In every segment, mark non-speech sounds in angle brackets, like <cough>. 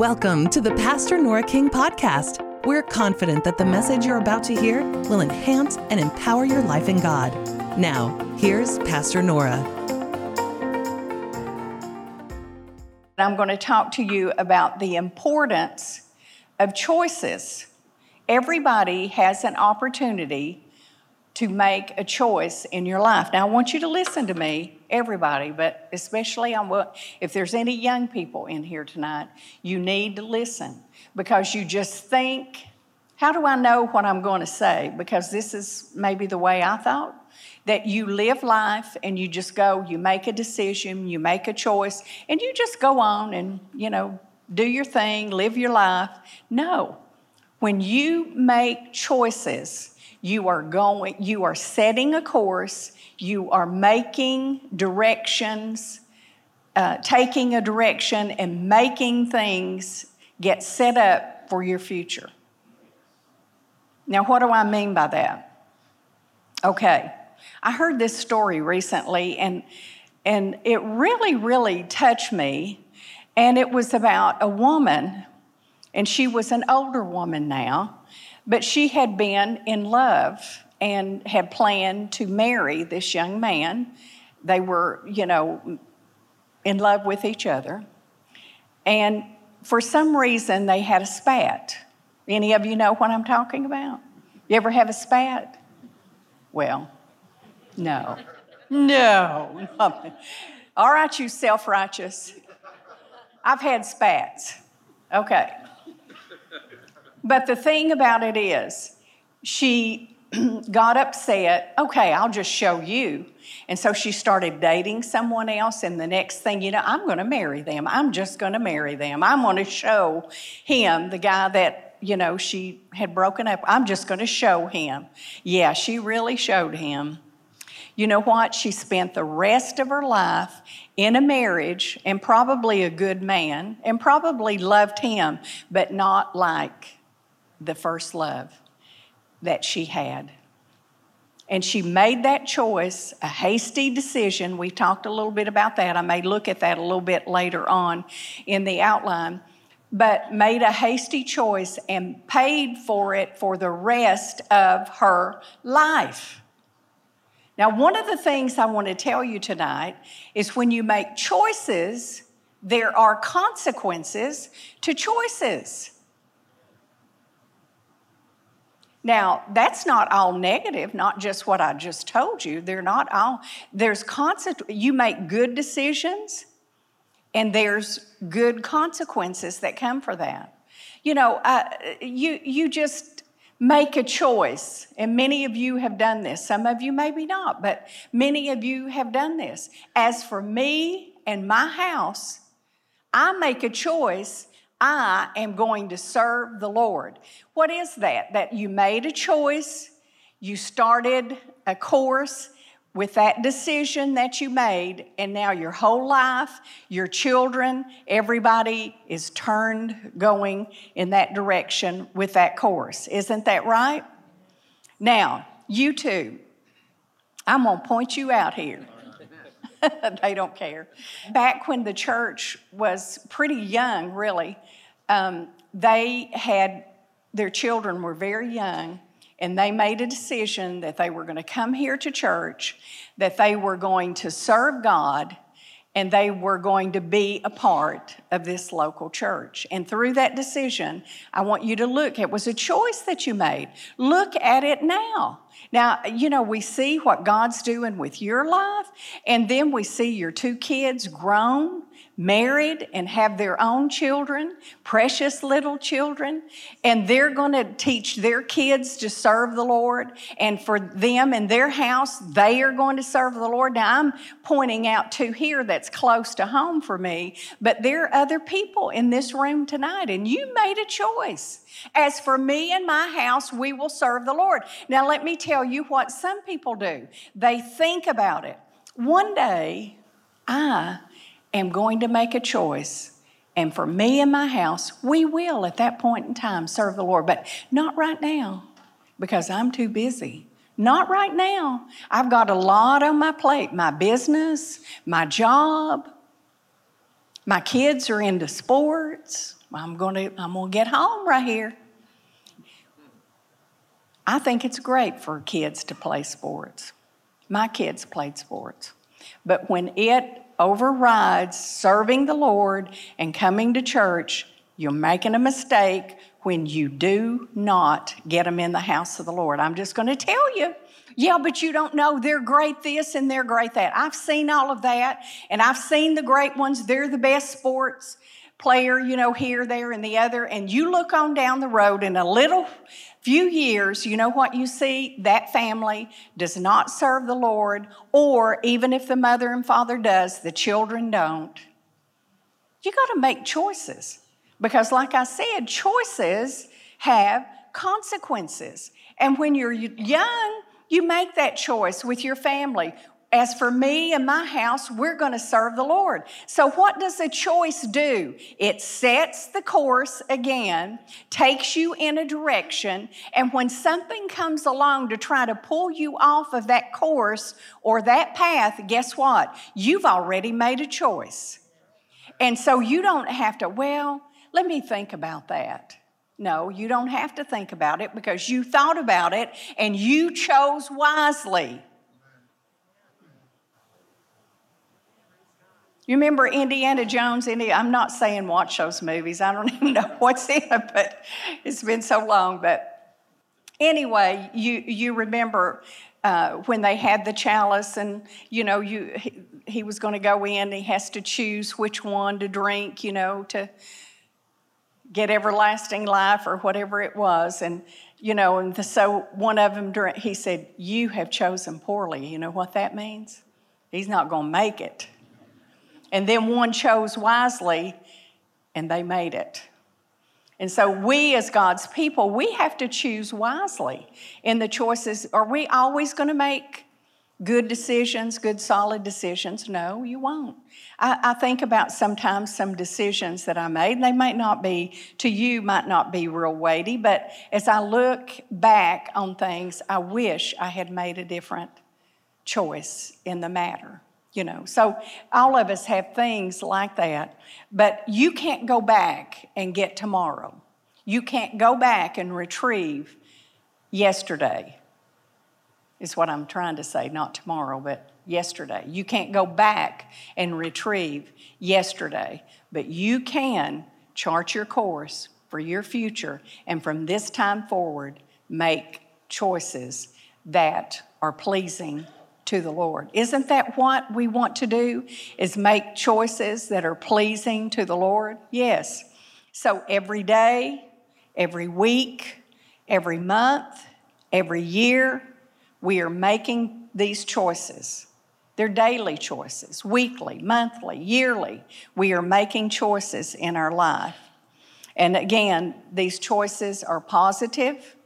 Welcome to the Pastor Nora King podcast. We're confident that the message you're about to hear will enhance and empower your life in God. Now, here's Pastor Nora. I'm going to talk to you about the importance of choices. Everybody has an opportunity to make a choice in your life. Now, I want you to listen to me, everybody, but especially on what, if there's any young people in here tonight, you need to listen because you just think, how do I know what I'm going to say? Because this is maybe the way I thought. That you live life and you just go, you make a decision, you make a choice, and you just go on and, you know, do your thing, live your life. No. When you make choices, you are going, you are setting a course, you are making directions, uh, taking a direction, and making things get set up for your future. Now, what do I mean by that? Okay, I heard this story recently, and, and it really, really touched me. And it was about a woman, and she was an older woman now but she had been in love and had planned to marry this young man. They were, you know, in love with each other. And for some reason, they had a spat. Any of you know what I'm talking about? You ever have a spat? Well, no. No. <laughs> All right, you self righteous. I've had spats. Okay. But the thing about it is, she <clears throat> got upset. Okay, I'll just show you. And so she started dating someone else, and the next thing you know, I'm going to marry them. I'm just going to marry them. I'm going to show him, the guy that, you know, she had broken up, I'm just going to show him. Yeah, she really showed him. You know what? She spent the rest of her life in a marriage and probably a good man and probably loved him, but not like the first love that she had. And she made that choice, a hasty decision. We talked a little bit about that. I may look at that a little bit later on in the outline. But made a hasty choice and paid for it for the rest of her life. Now, one of the things I want to tell you tonight is when you make choices, there are consequences to choices. Now, that's not all negative, not just what I just told you. They're not all, there's constant, you make good decisions and there's good consequences that come for that. You know, uh, you, you just make a choice, and many of you have done this. Some of you maybe not, but many of you have done this. As for me and my house, I make a choice I am going to serve the Lord. What is that? That you made a choice, you started a course with that decision that you made, and now your whole life, your children, everybody is turned going in that direction with that course. Isn't that right? Now, you too, I'm going to point you out here. <laughs> they don't care. Back when the church was pretty young, really, um, they had their children were very young, and they made a decision that they were going to come here to church, that they were going to serve God, and they were going to be a part of this local church. And through that decision, I want you to look. It was a choice that you made. Look at it now. Now, you know, we see what God's doing with your life, and then we see your two kids grown married and have their own children, precious little children, and they're going to teach their kids to serve the Lord. And for them and their house, they are going to serve the Lord. Now, I'm pointing out to here that's close to home for me, but there are other people in this room tonight, and you made a choice. As for me and my house, we will serve the Lord. Now, let me tell you what some people do. They think about it. One day, I am going to make a choice. And for me and my house, we will at that point in time serve the Lord, but not right now because I'm too busy. Not right now. I've got a lot on my plate my business, my job. My kids are into sports. I'm going to I'm going to get home right here. I think it's great for kids to play sports. My kids played sports. But when it overrides serving the Lord and coming to church, you're making a mistake when you do not get them in the house of the Lord. I'm just going to tell you. Yeah, but you don't know they're great this and they're great that. I've seen all of that, and I've seen the great ones. They're the best sports player, you know, here, there, and the other. And you look on down the road and a little few years, you know what you see? That family does not serve the Lord, or even if the mother and father does, the children don't. You got to make choices because, like I said, choices have consequences. And when you're young, you make that choice with your family. As for me and my house, we're going to serve the Lord. So, what does a choice do? It sets the course again, takes you in a direction, and when something comes along to try to pull you off of that course or that path, guess what? You've already made a choice. And so, you don't have to, well, let me think about that. No, you don't have to think about it because you thought about it and you chose wisely. You remember Indiana Jones? Indiana, I'm not saying watch those movies. I don't <laughs> even know what's in it, but it's been so long. But anyway, you you remember uh, when they had the chalice, and you know, you he, he was going to go in. He has to choose which one to drink. You know, to get everlasting life or whatever it was, and you know, and the, so one of them, he said, "You have chosen poorly." You know what that means? He's not going to make it. And then one chose wisely and they made it. And so, we as God's people, we have to choose wisely in the choices. Are we always going to make good decisions, good solid decisions? No, you won't. I, I, think about sometimes some decisions that I made. They might not be, to you, might not be real weighty, but as I look back on things, I wish I had made a different choice in the matter you know. So all of us have things like that. But you can't go back and get tomorrow. You can't go back and retrieve yesterday is what i'm trying to say. Not tomorrow but yesterday. You can't go back and retrieve yesterday. But you can chart your course for your future and from this time forward make choices that are pleasing to the Lord. Isn't that what we want to do? Is make choices that are pleasing to the Lord? Yes. So every day, every week, every month, every year, we are making these choices. They're daily choices, weekly, monthly, yearly. We are making choices in our life. And again, these choices are positive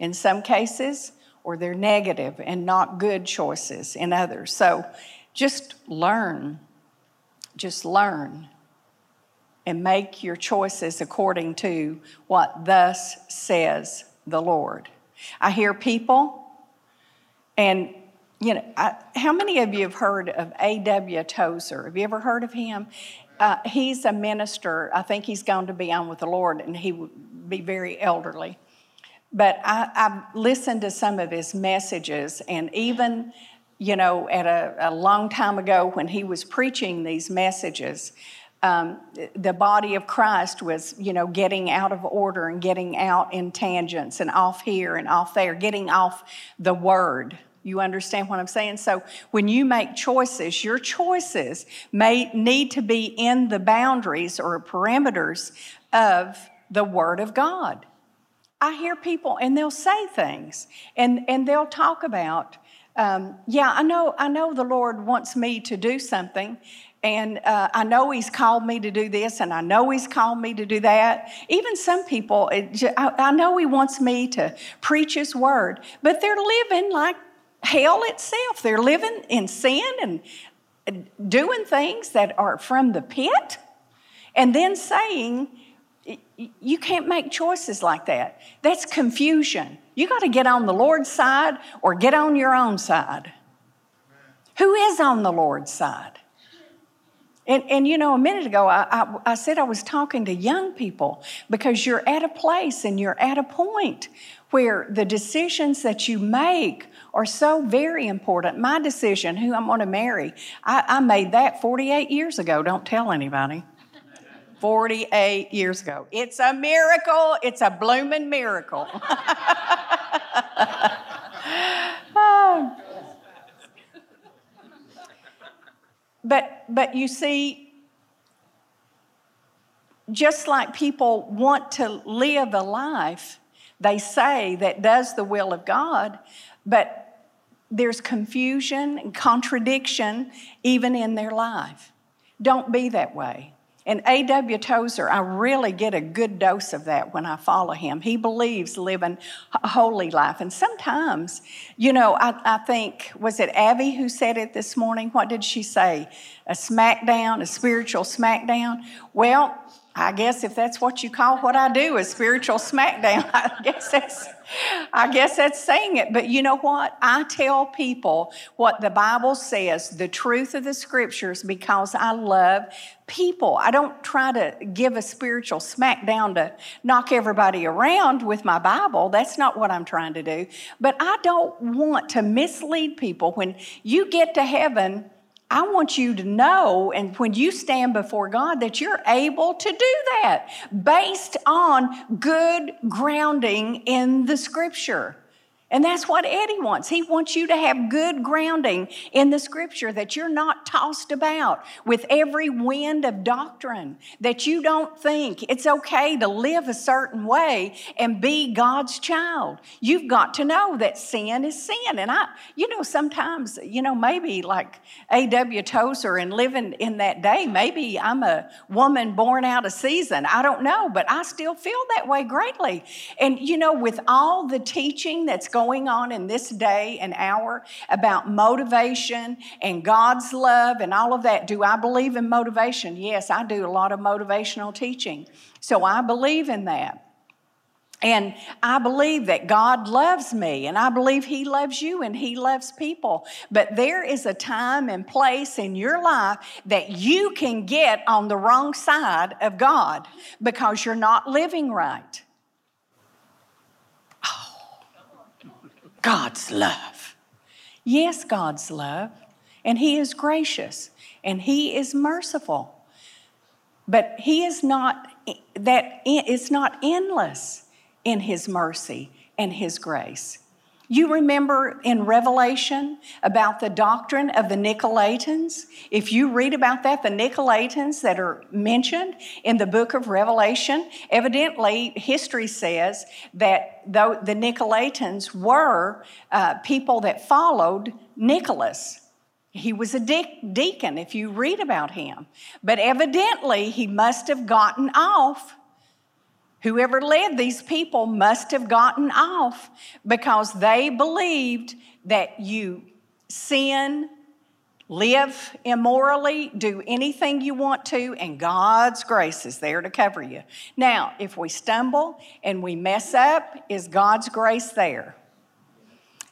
in some cases, or they're negative and not good choices in others. So just learn, just learn and make your choices according to what thus says the Lord. I hear people, and you know, I, how many of you have heard of A.W. Tozer? Have you ever heard of him? Uh, he's a minister. I think he's going to be on with the Lord, and he would be very elderly. But I, I've listened to some of his messages, and even, you know, at a, a long time ago when he was preaching these messages, um, the body of Christ was, you know, getting out of order and getting out in tangents and off here and off there, getting off the word. You understand what I'm saying? So when you make choices, your choices may need to be in the boundaries or parameters of the Word of God. I hear people and they'll say things and, and they'll talk about, um, yeah, I know, I know the Lord wants me to do something. And uh, I know He's called me to do this, and I know He's called me to do that. Even some people, it, I, I know He wants me to preach His word, but they're living like hell itself. They're living in sin and uh, doing things that are from the pit, and then saying, you can't make choices like that. That's confusion. You got to get on the Lord's side or get on your own side. Who is on the Lord's side? And, and you know, a minute ago, I, I, I said I was talking to young people because you're at a place and you're at a point where the decisions that you make are so very important. My decision, who I'm going to marry, I, I made that 48 years ago. Don't tell anybody. 48 years ago. It's a miracle. It's a blooming miracle. <laughs> but, but you see, just like people want to live a life they say that does the will of God, but there's confusion and contradiction even in their life. Don't be that way. And A.W. Tozer, I really get a good dose of that when I follow him. He believes living a holy life. And sometimes, you know, I, I think, was it Abby who said it this morning? What did she say? A smackdown, a spiritual smackdown? Well, I guess if that's what you call what I do, a spiritual smackdown, <laughs> I guess that's I guess that's saying it. But you know what? I tell people what the Bible says, the truth of the scriptures, because I love people. I don't try to give a spiritual smackdown to knock everybody around with my Bible. That's not what I'm trying to do. But I don't want to mislead people. When you get to heaven, I want you to know, and when you stand before God, that you're able to do that based on good grounding in the scripture. And that's what Eddie wants. He wants you to have good grounding in the scripture, that you're not tossed about with every wind of doctrine, that you don't think it's okay to live a certain way and be God's child. You've got to know that sin is sin. And I, you know, sometimes, you know, maybe like A.W. Tozer and living in that day, maybe I'm a woman born out of season. I don't know, but I still feel that way greatly. And, you know, with all the teaching that's going going on in this day and hour about motivation and God's love and all of that. Do I believe in motivation? Yes, I do a lot of motivational teaching. So I believe in that. And I believe that God loves me, and I believe He loves you, and He loves people. But there is a time and place in your life that you can get on the wrong side of God because you're not living right. God's love. Yes, God's love. And He is gracious and He is merciful. But He is not, that it's not endless in His mercy and His grace. You remember in Revelation about the doctrine of the Nicolaitans? If you read about that, the Nicolaitans that are mentioned in the book of Revelation, evidently history says that though the Nicolaitans were uh, people that followed Nicholas. He was a de- deacon, if you read about him. But evidently, he must have gotten off Whoever led these people must have gotten off because they believed that you sin, live immorally, do anything you want to, and God's grace is there to cover you. Now, if we stumble and we mess up, is God's grace there?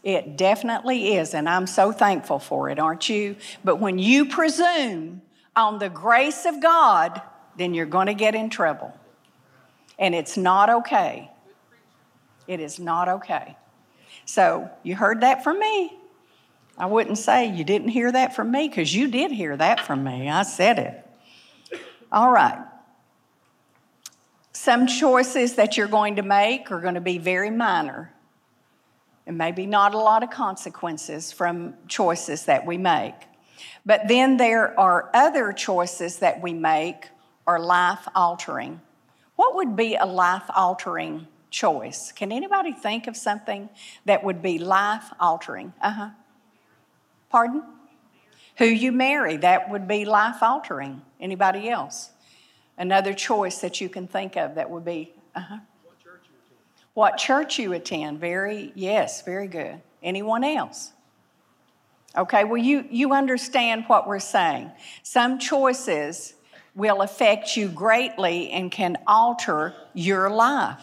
It definitely is, and I'm so thankful for it, aren't you? But when you presume on the grace of God, then you're going to get in trouble. And it's not okay. It is not okay. So you heard that from me. I wouldn't say you didn't hear that from me because you did hear that from me. I said it. All right. Some choices that you're going to make are going to be very minor and maybe not a lot of consequences from choices that we make. But then there are other choices that we make are life altering. What would be a life altering choice? Can anybody think of something that would be life altering? Uh huh. Pardon? Who you marry, that would be life altering. Anybody else? Another choice that you can think of that would be, uh huh. What church you attend? What church you attend. Very, yes, very good. Anyone else? Okay, well, you, you understand what we're saying. Some choices will affect you greatly and can alter your life.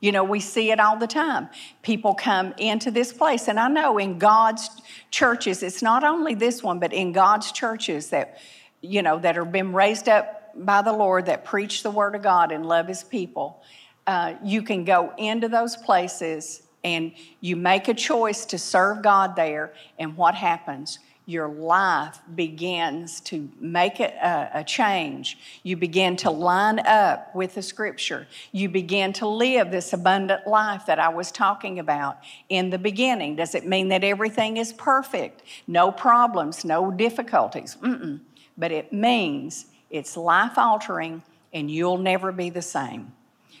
You know, we see it all the time. People come into this place, and I know in God's churches, it's not only this one, but in God's churches that you know, that have been raised up by the Lord that preach the Word of God and love His people, uh, you can go into those places and you make a choice to serve God there, and what happens? Your life begins to make a, a, change. You begin to line up with the scripture. You begin to live this abundant life that I was talking about in the beginning. Does it mean that everything is perfect? No problems, no difficulties? Mm-mm. But it means it's life altering and you'll never be the same.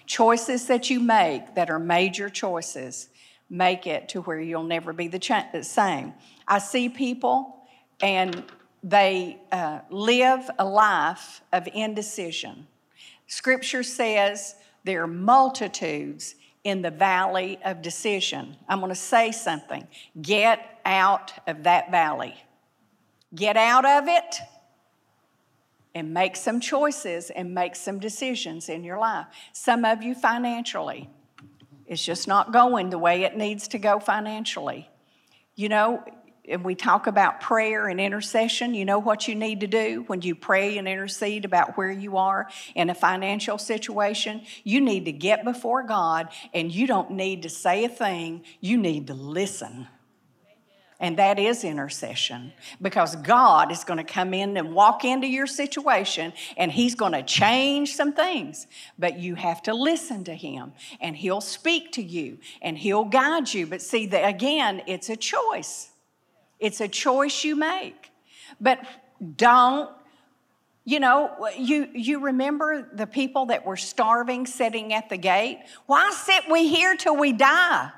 Choices that you make that are major choices make it to where you'll never be the, the same. I see people and they uh, live a life of indecision. Scripture says there are multitudes in the valley of decision. I'm going to say something. Get out of that valley. Get out of it and make some choices and make some decisions in your life. Some of you financially. It's just not going the way it needs to go financially. You know, if we talk about prayer and intercession, you know what you need to do when you pray and intercede about where you are in a financial situation? You need to get before God and you don't need to say a thing, you need to listen. And that is intercession because God is going to come in and walk into your situation and He's going to change some things. But you have to listen to Him and He'll speak to you and He'll guide you. But see, the, again, it's a choice. It's a choice you make. But don't you know, you, you remember the people that were starving sitting at the gate? Why sit we here till we die?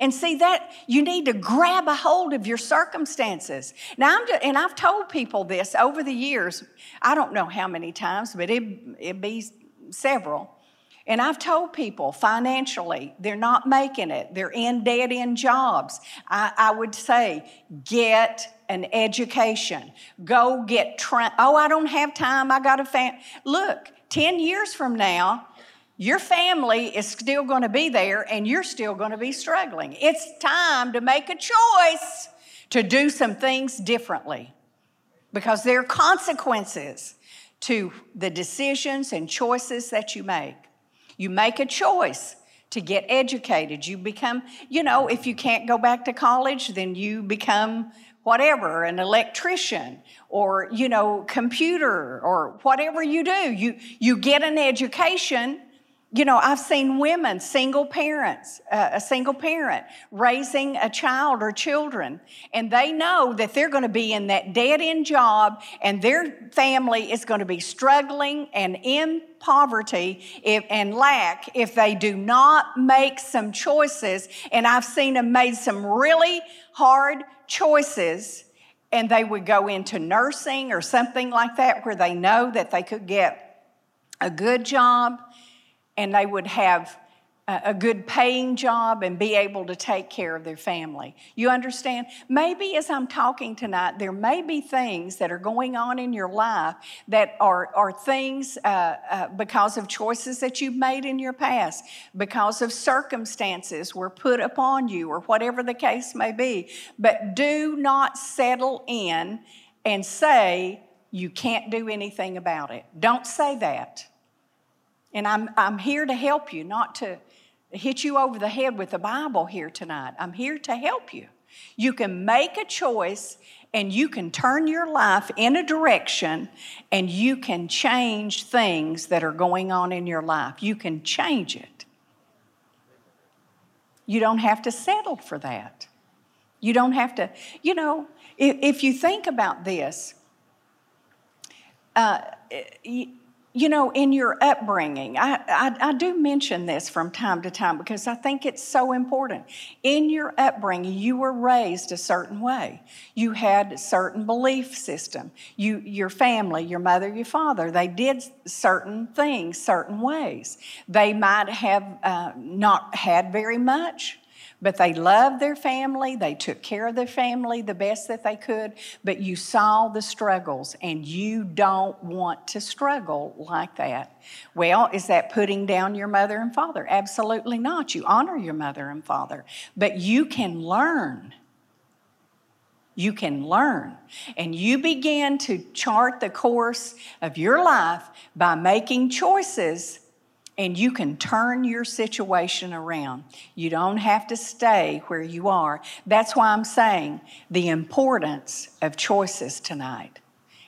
And see that you need to grab a hold of your circumstances. Now, I'm just, and I've told people this over the years. I don't know how many times, but it it be several. And I've told people financially, they're not making it. They're in dead end jobs. I, I would say, get an education. Go get, tra- oh, I don't have time. I got a fam. Look, 10 years from now, your family is still going to be there and you're still going to be struggling. It's time to make a choice to do some things differently because there are consequences to the decisions and choices that you make. You make a choice to get educated. You become, you know, if you can't go back to college, then you become whatever, an electrician or, you know, computer or whatever you do. You, you get an education you know, I've seen women, single parents, uh, a single parent raising a child or children, and they know that they're going to be in that dead end job and their family is going to be struggling and in poverty if, and lack if they do not make some choices. And I've seen them made some really hard choices and they would go into nursing or something like that where they know that they could get a good job and they would have a good paying job and be able to take care of their family. You understand? Maybe as I'm talking tonight, there may be things that are going on in your life that are, are things uh, uh, because of choices that you've made in your past, because of circumstances were put upon you, or whatever the case may be. But do not settle in and say you can't do anything about it. Don't say that. And I'm, I'm here to help you, not to hit you over the head with the Bible here tonight. I'm here to help you. You can make a choice and you can turn your life in a direction and you can change things that are going on in your life. You can change it. You don't have to settle for that. You don't have to, you know, if, if you think about this, uh, you know, in your upbringing, I, I, I, do mention this from time to time because I think it's so important. In your upbringing, you were raised a certain way. You had a certain belief system. You, your family, your mother, your father, they did certain things certain ways. They might have uh, not had very much, but they loved their family, they took care of their family the best that they could, but you saw the struggles and you don't want to struggle like that. Well, is that putting down your mother and father? Absolutely not. You honor your mother and father, but you can learn You can learn. And you begin to chart the course of your life by making choices, and you can turn your situation around. You don't have to stay where you are. That's why I'm saying the importance of choices tonight.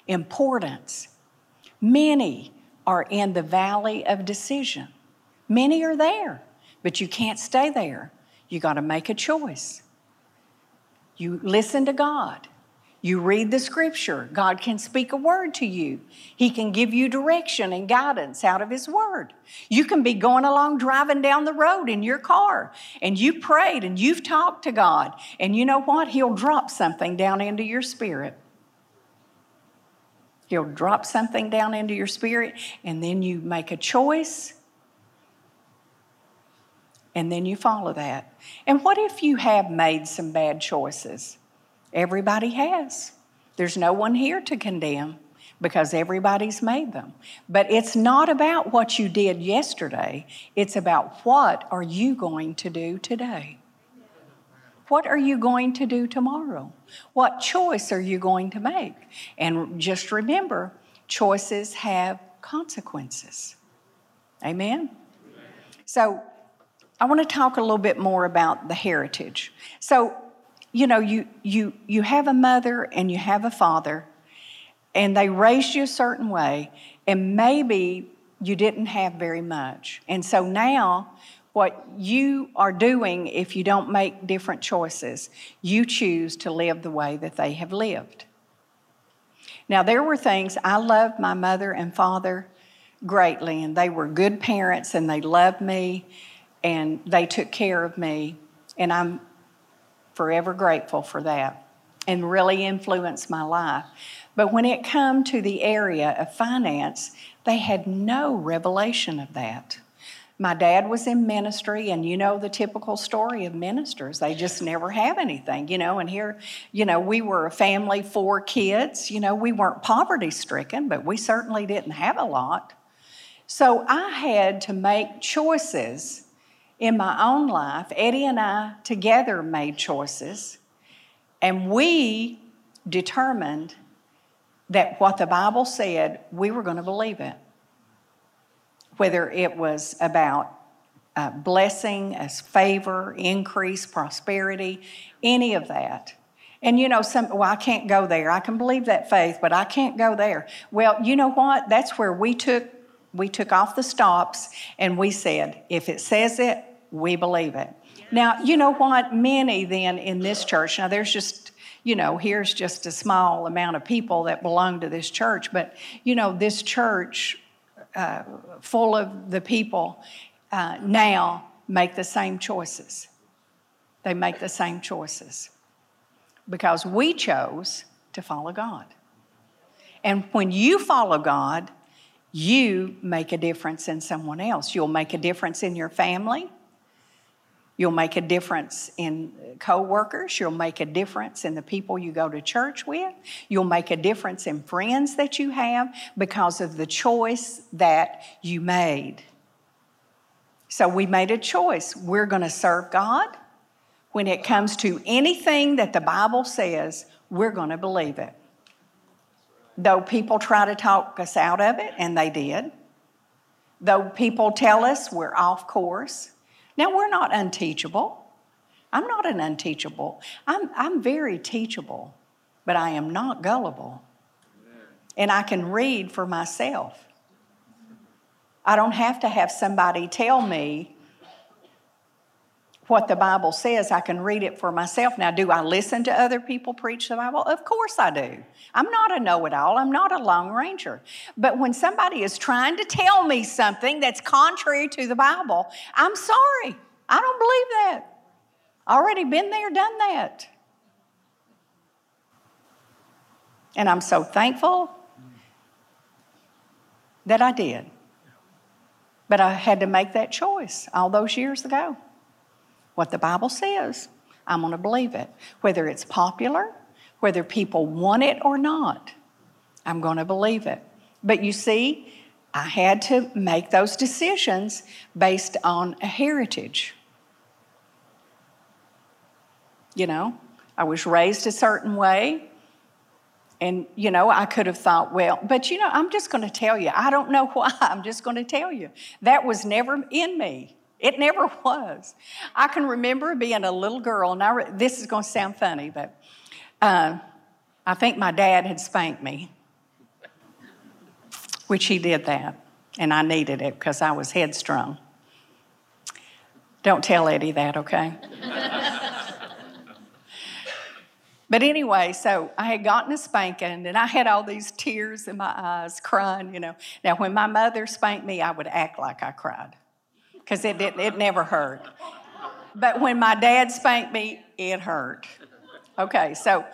Importance. Many are in the valley of decision. Many are there, but you can't stay there. You got to make a choice. You listen to God. You read the scripture. God can speak a word to you. He can give you direction and guidance out of His word. You can be going along driving down the road in your car and you prayed and you've talked to God. And you know what? He'll drop something down into your spirit. He'll drop something down into your spirit and then you make a choice and then you follow that. And what if you have made some bad choices? Everybody has. There's no one here to condemn because everybody's made them. But it's not about what you did yesterday, it's about what are you going to do today? What are you going to do tomorrow? What choice are you going to make? And just remember, choices have consequences. Amen? So, I want to talk a little bit more about the heritage. So, you know, you, you, you have a mother and you have a father, and they raised you a certain way, and maybe you didn't have very much. And so now, what you are doing if you don't make different choices, you choose to live the way that they have lived. Now, there were things, I loved my mother and father greatly, and they were good parents and they loved me and they took care of me, and I'm forever grateful for that and really influenced my life. But when it come to the area of finance, they had no revelation of that. My dad was in ministry, and you know the typical story of ministers. They just never have anything, you know. And here, you know, we were a family, four kids. You know, we weren't poverty stricken, but we certainly didn't have a lot. So I had to make choices in my own life, Eddie and I together made choices, and we determined that what the Bible said, we were going to believe it. Whether it was about uh, blessing, as favor, increase, prosperity, any of that. And you know, some, well, I can't go there. I can believe that faith, but I can't go there. Well, you know what? That's where we took we took off the stops and we said, if it says it, we believe it. Now, you know what? Many then in this church, now there's just, you know, here's just a small amount of people that belong to this church, but, you know, this church uh, full of the people uh, now make the same choices. They make the same choices because we chose to follow God. And when you follow God, you make a difference in someone else. You'll make a difference in your family. You'll make a difference in coworkers. You'll make a difference in the people you go to church with. You'll make a difference in friends that you have because of the choice that you made. So we made a choice. We're going to serve God. When it comes to anything that the Bible says, we're going to believe it. Though people try to talk us out of it, and they did. Though people tell us we're off course, now, we're not unteachable. I'm not an unteachable. I'm, I'm very teachable, but I am not gullible. And I can read for myself. I don't have to have somebody tell me what the Bible says. I can read it for myself. Now, do I listen to other people preach the Bible? Of course I do. I'm not a know it all, I'm not a long ranger. But when somebody is trying to tell me something that's contrary to the Bible, I'm sorry. I don't believe that. Already been there, done that. And I'm so thankful that I did. But I had to make that choice all those years ago what the Bible says. I'm going to believe it. Whether it's popular, whether people want it or not, I'm going to believe it. But you see, I had to make those decisions based on a heritage. You know, I was raised a certain way. And, you know, I could have thought, well, but, you know, I'm just going to tell you. I don't know <laughs> why. I'm just going to tell you. That was never in me. It never <laughs> was. I can remember being a little girl, and I re- this is going to sound funny, but uh, I think my dad had spanked me, which he did that, and I needed it because I was headstrong. Don't tell Eddie that, okay? <laughs> but anyway, so I had gotten a spanking and I had all these tears in my eyes, crying, you know. Now, when my mother spanked me, I would act like I cried because it, it, it never hurt. But when my dad spanked me, it hurt. Okay, so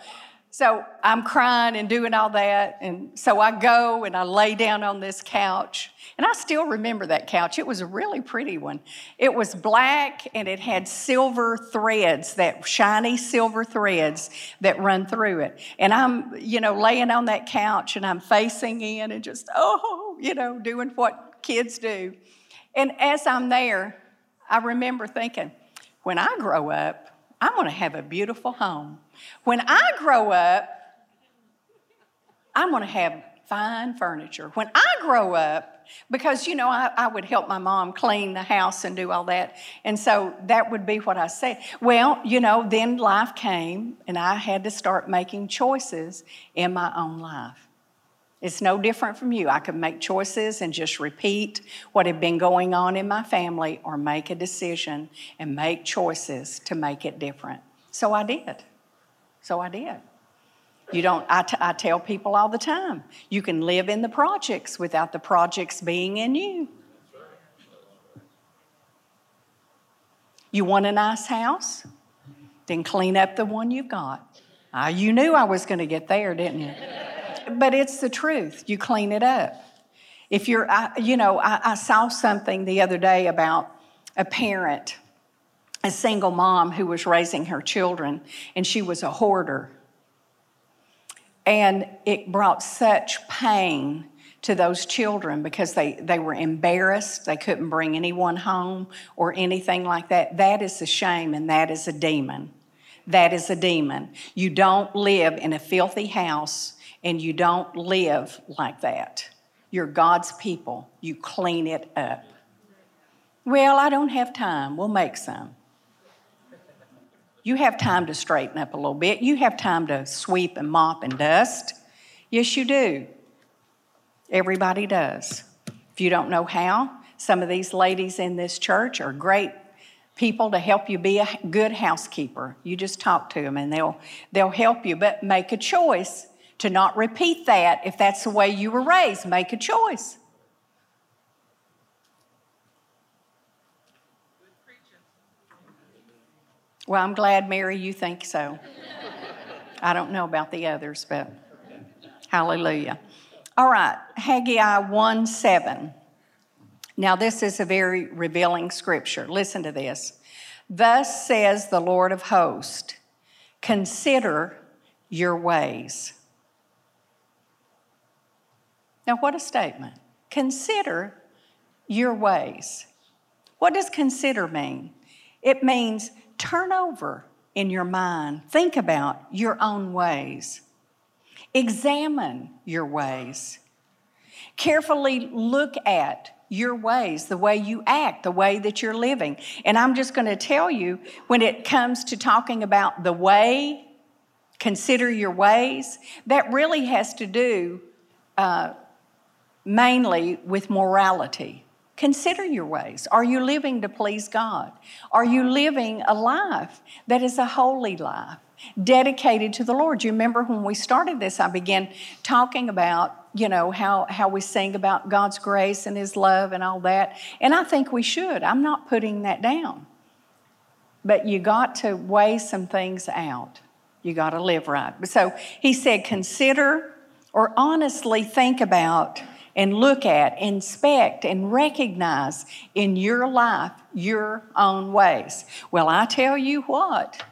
so I'm crying and doing all that. And so I go and I lay down on this couch. And I still remember that couch. It was a really pretty one. It was black and it had silver threads, that shiny silver threads that run through it. And I'm, you know, laying on that couch and I'm facing in and just, oh, you know, doing what kids do. And as I'm there, I remember thinking, when I grow up, I'm going to have a beautiful home. When I grow up, I'm going to have fine furniture. When I grow up, because you know, I, I, would help my mom clean the house and do all that. And so that would be what I said. Well, you know, then life came and I had to start making choices in my own life. It's no different from you. I could make choices and just repeat what had been going on in my family or make a decision and make choices to make it different. So I did. So I did. You don't, I, t- I tell people all the time, you can live in the projects without the projects being in you. You want a nice house? Then clean up the one you've got. Uh, you knew I was going to get there, didn't you? But it's the truth. You clean it up. If you're, I, you know, I, I saw something the other day about a parent, a single mom who was raising her children, and she was a hoarder. And it brought such pain to those children because they, they were embarrassed. They couldn't bring anyone home or anything like that. That is a shame and that is a demon. That is a demon. You don't live in a filthy house and you don't live like that. You're God's people. You clean it up. Well, I don't have time. We'll make some. You have time to straighten up a little bit. You have time to sweep and mop and dust. Yes, you do. Everybody does. If you don't know how, some of these ladies in this church are great people to help you be a good housekeeper. You just talk to them and they'll they'll help you, but make a choice to not repeat that if that's the way you were raised. Make a choice. Well, I'm glad, Mary, you think so. I don't know about the others, but hallelujah. All right, Haggai 1 7. Now, this is a very revealing scripture. Listen to this. Thus says the Lord of hosts, consider your ways. Now, what a statement. Consider your ways. What does consider mean? It means turn over in your mind, think about your own ways, examine your ways, carefully look at your ways, the way you act, the way that you're living. And I'm just going to tell you when it comes to talking about the way, consider your ways, that really has to do uh, mainly with morality. Consider your ways. Are you living to please God? Are you living a life that is a holy life, dedicated to the Lord? You remember when we started this, I began talking about, you know, how, how we sing about God's grace and His love and all that. And I think we should. I'm not putting that down. But you got to weigh some things out. You got to live right. So he said, consider or honestly think about and look at, inspect, and recognize in your life your own ways. Well, I tell you what,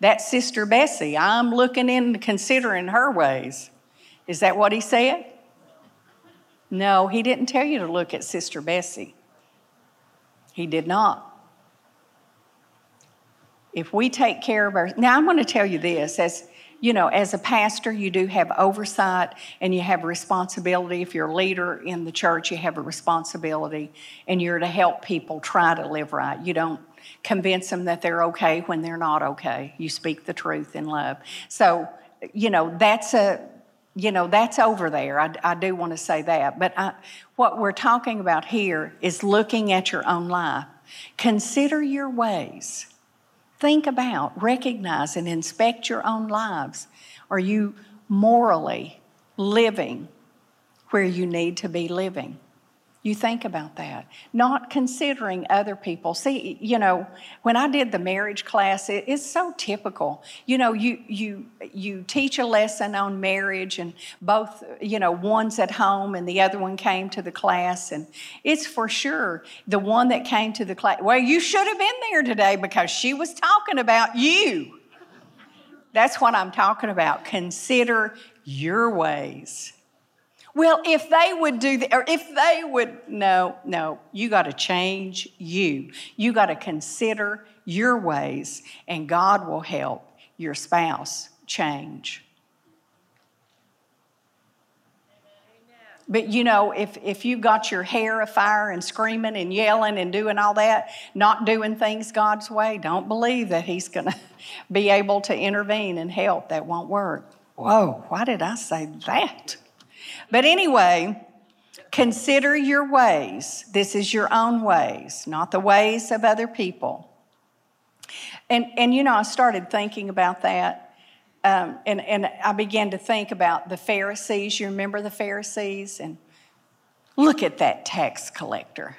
that Sister Bessie, I'm looking in considering her ways. Is that what he said? No, he didn't tell you to look at Sister Bessie. He did not. if we take care of our, now I'm going to tell you this as you know, as a pastor, you do have oversight and you have responsibility. If you're a leader in the church, you have a responsibility and you're to help people try to live right. You don't convince them that they're okay when they're not okay. You speak the truth in love. So, you know, that's a, you know, that's over there. I, I do want to say that. But I, what we're talking about here is looking at your own life. Consider your ways. Think about, recognize, and inspect your own lives. Are you morally living where you need to be living? You think about that, not considering other people. See, you know, when I did the marriage class, it, it's so typical. You know, you you you teach a lesson on marriage, and both, you know, one's at home and the other one came to the class, and it's for sure the one that came to the class. Well, you should have been there today because she was talking about you. That's what I'm talking about. Consider your ways. Well, if they would do that, or if they would, no, no, you got to change you. You got to consider your ways, and God will help your spouse change. But you know, if, if you've got your hair afire and screaming and yelling and doing all that, not doing things God's way, don't believe that He's going <laughs> to be able to intervene and help. That won't work. Whoa, why did I say that? But anyway, consider your ways. This is your own ways, not the ways of other people. And, and you know, I started thinking about that. Um, and, and I began to think about the Pharisees. You remember the Pharisees? And look at that tax collector.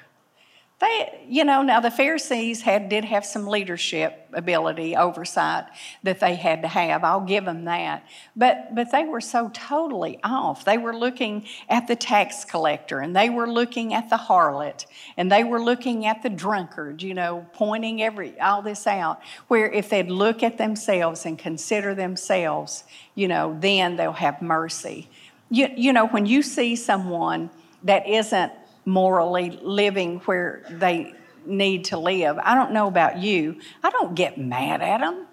They, you know, now the Pharisees had, did have some leadership ability, oversight that they had to have. I'll give them that. But, but they were so totally off. They were looking at the tax collector and they were looking at the harlot and they were looking at the drunkard, you know, pointing every, all this out. Where if they'd look at themselves and consider themselves, you know, then they'll have mercy. You, you know, when you see someone that isn't morally living where they need to live. I don't know about you, I don't get mad at them.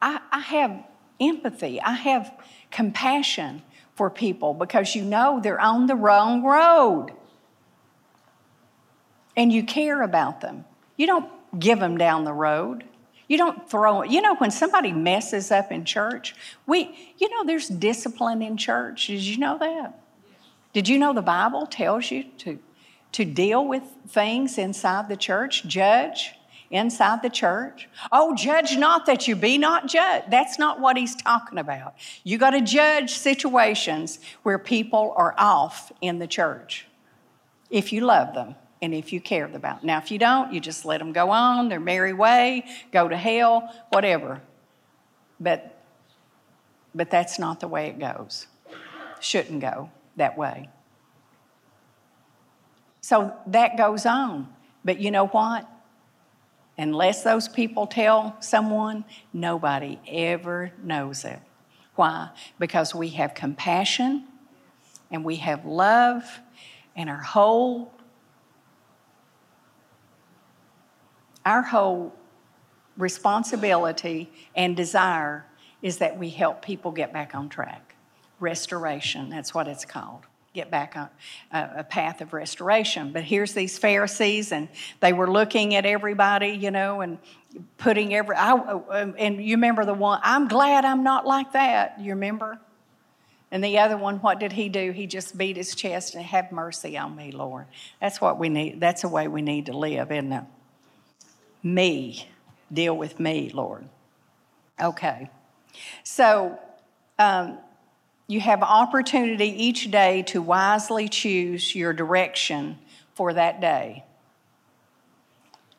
I, I have empathy, I have compassion for people because you know they're on the wrong road and you care about them. You don't give them down the road. You don't throw, you know, when somebody messes up in church, we, you know, there's discipline in church. Did you know that? Did you know the Bible tells you to, to deal with things inside the church? Judge inside the church. Oh, judge not that you be not judged. That's not what he's talking about. You got to judge situations where people are off in the church if you love them and if you care about them. Now, if you don't, you just let them go on their merry way, go to hell, whatever. But, but that's not the way it goes. Shouldn't go that way. So that goes on. But you know what? Unless those people tell someone, nobody ever knows it. Why? Because we have compassion and we have love, and our whole our whole responsibility and desire is that we help people get back on track restoration. That's what it's called. Get back on a, a, path of restoration. But here's these Pharisees, and they were looking at everybody, you know, and putting every. I, and you remember the one, I'm glad I'm not like that. You remember? And the other one, what did he do? He just beat his chest and have mercy on me, Lord. That's what we need. That's the way we need to live, isn't it? Me. Deal with me, Lord. Okay. So, um, you have opportunity each day to wisely choose your direction for that day.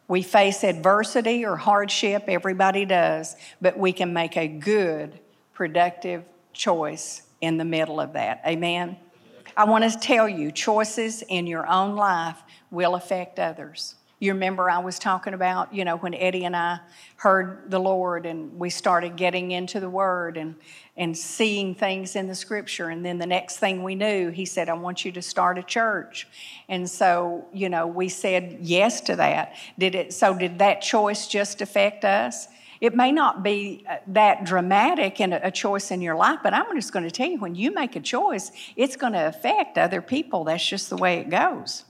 We face adversity or hardship, everybody does, but we can make a good, productive choice in the middle of that. Amen? I want to tell you choices in your own life will affect others. You remember I was talking about, you know, when Eddie and I heard the Lord and we started getting into the Word and and seeing things in the scripture. And then the next thing we knew, he said, I want you to start a church. And so, you know, we said yes to that. Did it so did that choice just affect us? It may not be uh, that dramatic in a choice in your life, but I'm just going to tell you when you make a choice, it's going to affect other people. That's just the way it goes.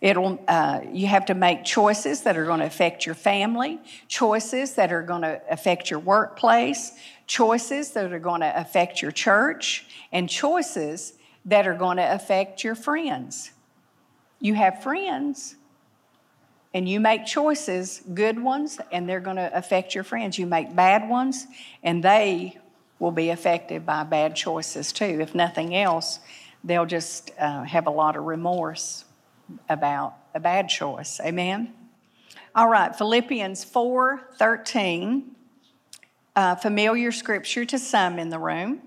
It'll, uh, you have to make choices that are going to affect your family, choices that are going to affect your workplace, choices that are going to affect your church, and choices that are going to affect your friends. You have friends, and you make choices, good ones, and they're going to affect your friends. You make bad ones, and they will be affected by bad choices too. If nothing else, they'll just uh, have a lot of remorse about a bad choice. Amen? All right, Philippians 4 13, uh, familiar scripture to some in the room.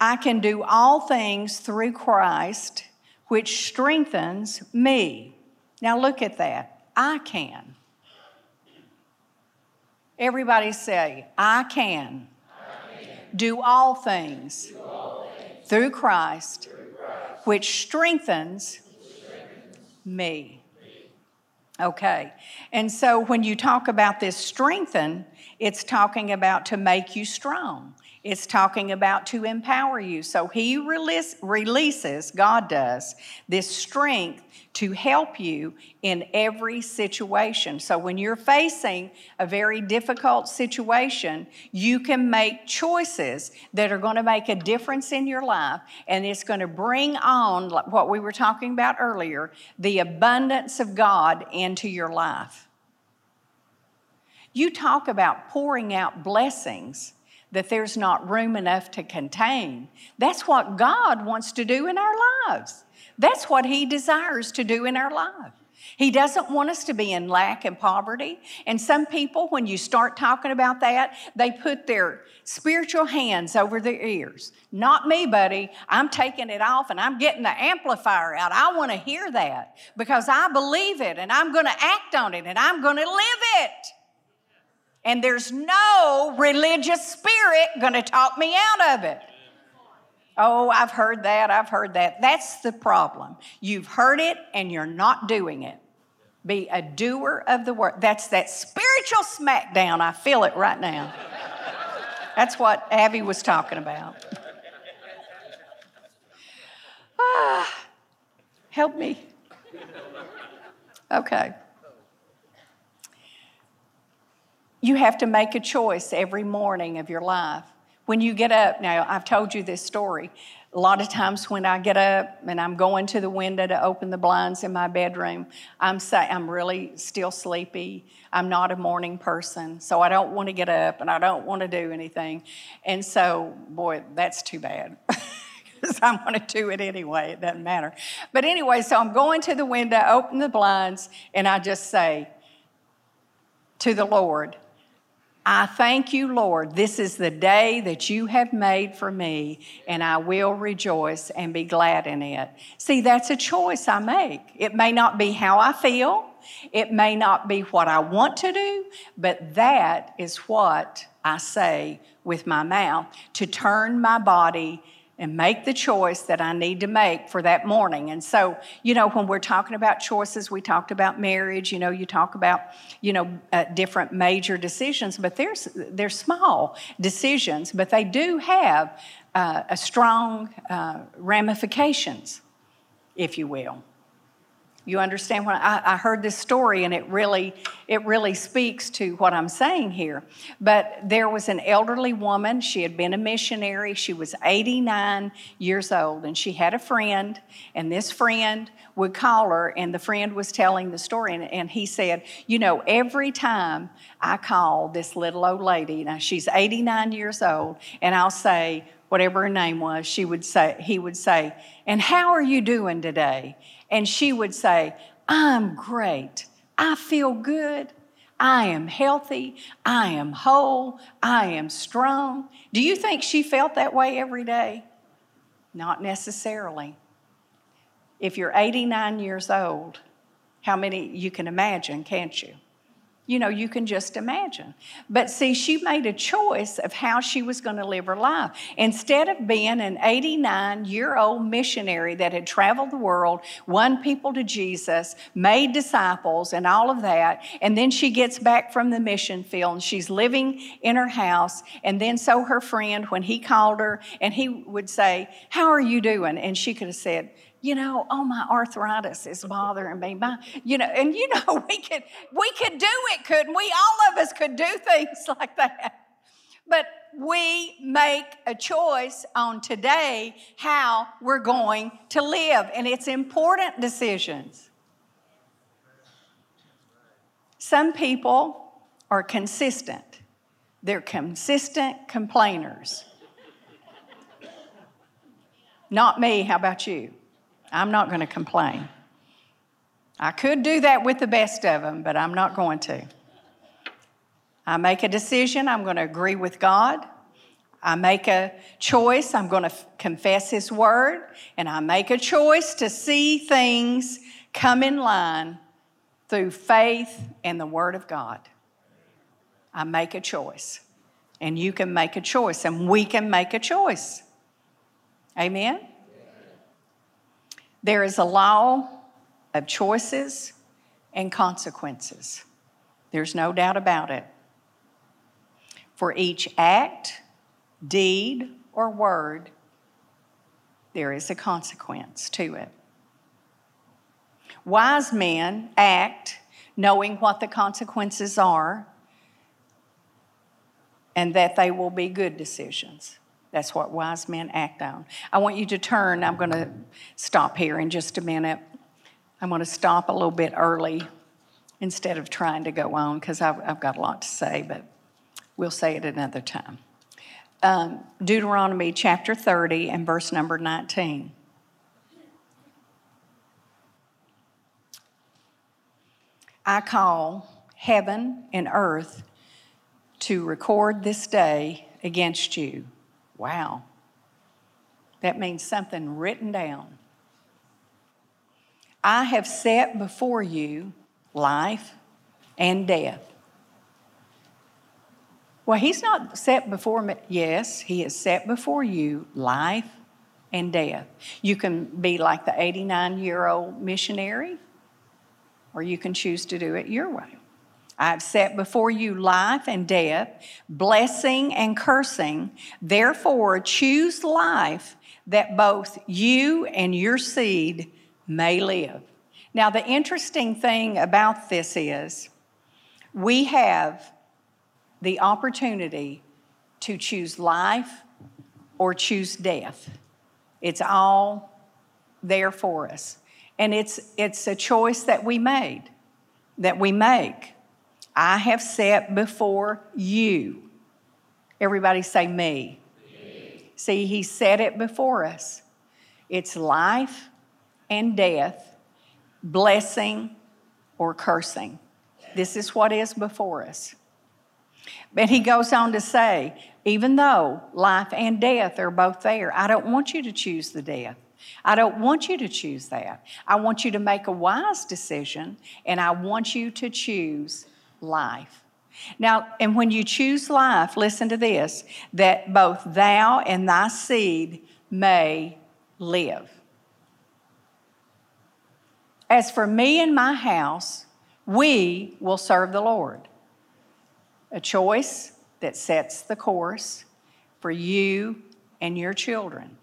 I can do all things through Christ, which strengthens me. Now look at that. I can. Everybody say, I can, I can. Do, all things, do all things through Christ, through Christ which strengthens, which strengthens me. Okay, and so when you talk about this strengthen, it's talking about to make you strong. It's talking about to empower you. So he release, releases, God does, this strength to help you in every situation. So when you're facing a very difficult situation, you can make choices that are going to make a difference in your life, and it's going to bring on what we were talking about earlier the abundance of God into your life. You talk about pouring out blessings that there's not room enough to contain. That's what God wants to do in our lives. That's what He desires to do in our life. He doesn't want us to be in lack and poverty. And some people, when you start talking about that, they put their spiritual hands over their ears. Not me, buddy. I'm taking it off and I'm getting the amplifier out. I want to hear that because I believe it and I'm going to act on it and I'm going to live it. And there's no religious spirit going to talk me out of it. Oh, I've heard that. I've heard that. That's the problem. You've heard it and you're not doing it. Be a doer of the word. That's that spiritual smackdown. I feel it right now. That's what Abby was talking about. Ah, help me. Okay. You have to make a choice every morning of your life. When you get up, now I've told you this story. A lot of times when I get up and I'm going to the window to open the blinds in my bedroom, I'm say, I'm really still sleepy. I'm not a morning person, so I don't want to get up and I don't want to do anything. And so, boy, that's too bad. <laughs> because I'm going to do it anyway. It doesn't matter. But anyway, so I'm going to the window, open the blinds, and I just say to the Lord, I thank you, Lord. This is the day that you have made for me, and I will rejoice and be glad in it. See, that's a choice I make. It may not be how I feel, it may not be what I want to do, but that is what I say with my mouth to turn my body and make the choice that I need to make for that morning. And so, you know, when we're talking about choices, we talked about marriage, you know, you talk about, you know, uh, different major decisions, but there's they're small decisions, but they do have uh, a strong uh, ramifications, if you will. You understand what I, I, heard this story and it really it really speaks to what I'm saying here. But there was an elderly woman, she had been a missionary, she was 89 years old, and she had a friend, and this friend would call her, and the friend was telling the story, and, and he said, You know, every time I call this little old lady, now she's 89 years old, and I'll say, whatever her name was, she would say, he would say, And how are you doing today? And she would say, I'm great. I feel good. I am healthy. I am whole. I am strong. Do you think she felt that way every day? Not necessarily. If you're 89 years old, how many you can imagine, can't you? You know, you can just imagine. But see, she made a choice of how she was going to live her life. Instead of being an 89 year old missionary that had traveled the world, won people to Jesus, made disciples, and all of that, and then she gets back from the mission field and she's living in her house. And then so her friend, when he called her, and he would say, How are you doing? And she could have said, you know, oh, my arthritis is bothering me. My, you know, and you know, <laughs> we could we could do it, couldn't we? All of us could do things <laughs> like that. But we make a choice on today how we're going to live, and it's important decisions. Some people are consistent. They're consistent complainers. Not me, how about you? I'm not going to complain. I could do that with the best of them, but I'm not going to. I make a decision, I'm going to agree with God. I make a choice, I'm going to f- confess His Word, and I make a choice to see things come in line through faith and the Word of God. I make a choice, and you can make a choice, and we can make a choice. Amen? There is a law of choices and consequences. There's no doubt about it. For each act, deed, or word, there is a consequence to it. Wise men act knowing what the consequences are and that they will be good decisions. That's what wise men act on. I want you to turn. I'm going to stop here in just a minute. I'm going to stop a little bit early instead of trying to go on because I've, I've, got a lot to say, but we'll say it another time. Um, Deuteronomy chapter 30 and verse number 19. I call heaven and earth to record this day against you Wow. That means something written down. I have set before you life and death. Well, he's not set before me. Yes, he has set before you life and death. You can be like the 89 year old missionary, or you can choose to do it your way. I've set before you life and death, blessing and cursing. Therefore, choose life that both you and your seed may live. Now, the interesting thing about this is we have the opportunity to choose life or choose death. It's all there for us. And it's, it's a choice that we made, that we make. I have set before you. Everybody say me. me. See, he set it before us. It's life and death, blessing or cursing. This is what is before us. But he goes on to say, even though life and death are both there, I don't want you to choose the death. I don't want you to choose that. I want you to make a wise decision, and I want you to choose life. Now, and when you choose life, listen to this that both thou and thy seed may live. As for me and my house, we will serve the Lord. A choice that sets the course for you and your children.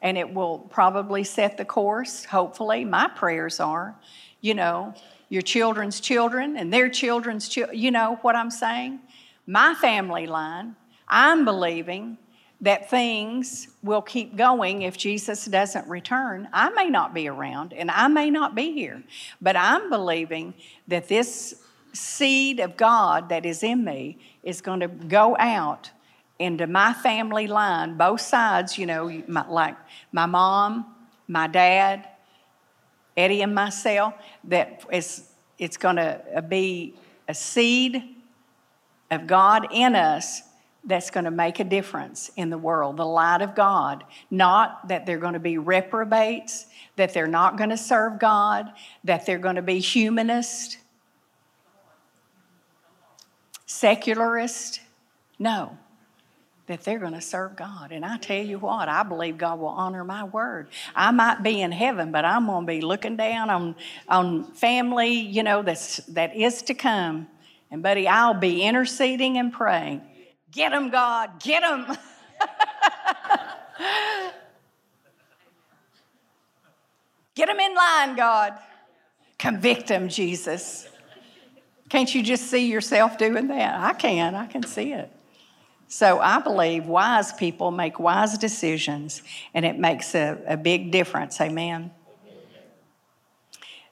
And it will probably set the course, hopefully. My prayers are, you know, your children's children and their children's children. You know what I'm saying? My family line, I'm believing that things will keep going if Jesus doesn't return. I may not be around and I may not be here, but I'm believing that this seed of God that is in me is going to go out into my family line, both sides, you know, like my mom, my dad, Eddie and myself, that it's, it's going to be a seed of God in us that's going to make a difference in the world, the light of God. Not that they're going to be reprobates, that they're not going to serve God, that they're going to be humanist. secularists know that they're going to serve God. And I tell you what, I believe God will honor my word. I might be in heaven, but I'm going to be looking down on, on family, you know, that's, that is to come. And, buddy, I'll be interceding and praying. Get them, God, get them. <laughs> get them in line, God. Convict them, Jesus. Can't you just see yourself doing that? I can, I can see it. So I believe wise people make wise decisions, and it makes a, a big difference. Amen.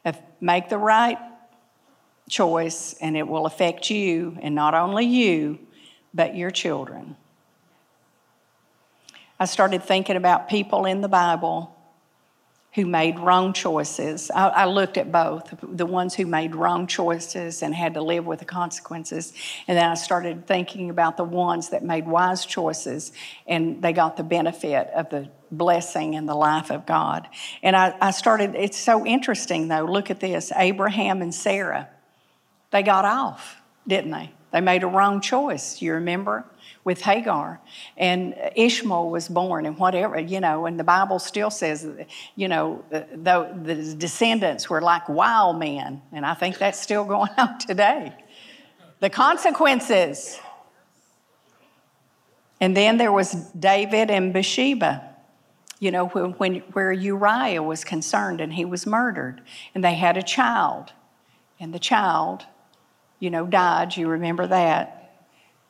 If, make the right choice, and it will affect you, and not only you, but your children. I started thinking about people in the Bible who made wrong choices. I, I, looked at both the ones who made wrong choices and had to live with the consequences. And then I started thinking about the ones that made wise choices and they got the benefit of the blessing and the life of God. And I, I started, it's so interesting though. Look at this Abraham and Sarah, they got off, didn't they? They made a wrong choice. You remember? With Hagar. And Ishmael was born, and whatever, you know, and the Bible still says, you know, the, the descendants were like wild men. And I think that's still going <laughs> on today. The consequences. And then there was David and Bathsheba you know, when, when, where Uriah was concerned and he was murdered, and they had a child, and the child, you know, died. You remember that.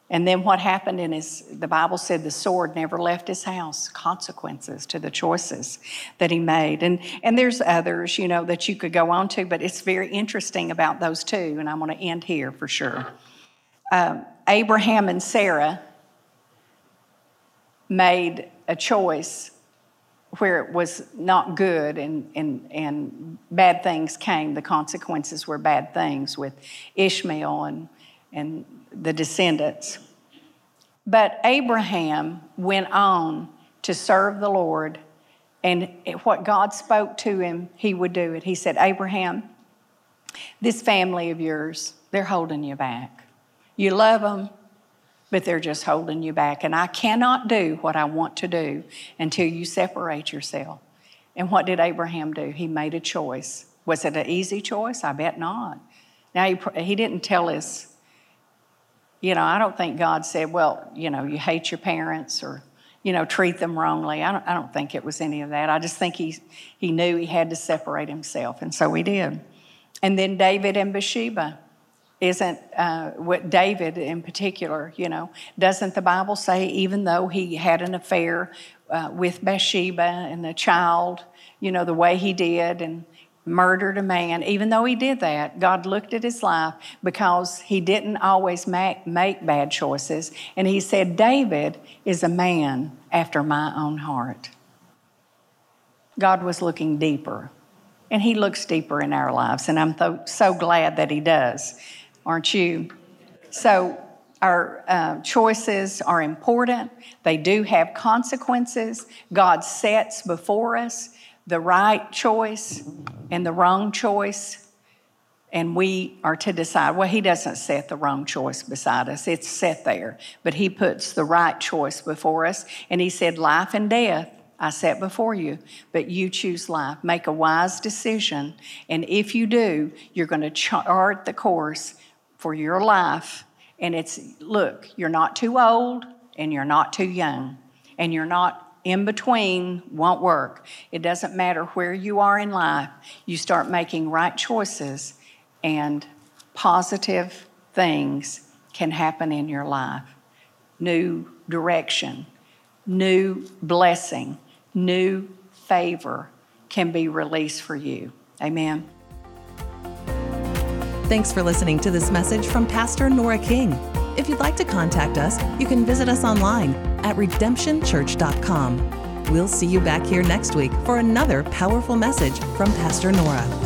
And then what happened in his, the Bible said the sword never left his house, consequences to the choices that he made. And, and there's others, you know, that you could go on to, but it's very interesting about those two, and I'm going to end here for sure. Um, Abraham and Sarah made a choice where it was not good and, and, and bad things came. The consequences were bad things with Ishmael and, and the descendants. But Abraham went on to serve the Lord, and what God spoke to him, he would do it. He said, Abraham, this family of yours, they're holding you back. You love them, but they're just holding you back. And I cannot do what I want to do until you separate yourself. And what did Abraham do? He made a choice. Was it an easy choice? I bet not. Now, he, he didn't tell us you know, I don't think God said, well, you know, you hate your parents or, you know, treat them wrongly. I don't, I don't think it was any of that. I just think he, he knew he had to separate himself, and so he did. And then David and Bathsheba isn't uh, what David in particular, you know, doesn't the Bible say even though he had an affair uh, with Bathsheba and the child, you know, the way he did, and murdered a man. Even though he did that, God looked at his life because he didn't always make, make bad choices. And he said, David is a man after my own heart. God was looking deeper, and he looks deeper in our lives. And I'm th- so glad that he does, aren't you? So, our uh, choices are important. They do have consequences. God sets before us the right choice and the wrong choice, and we are to decide. Well, He doesn't set the wrong choice beside us, it's set there, but He puts the right choice before us. And He said, Life and death I set before you, but you choose life. Make a wise decision, and if you do, you're going to chart the course for your life. And it's look, you're not too old and you're not too young, and you're not in between won't work. It doesn't matter where you are in life, you start making right choices, and positive things can happen in your life. New direction, new blessing, new favor can be released for you. Amen. Thanks for listening to this message from Pastor Nora King. If you'd like to contact us, you can visit us online at redemptionchurch.com. We'll see you back here next week for another powerful message from Pastor Nora.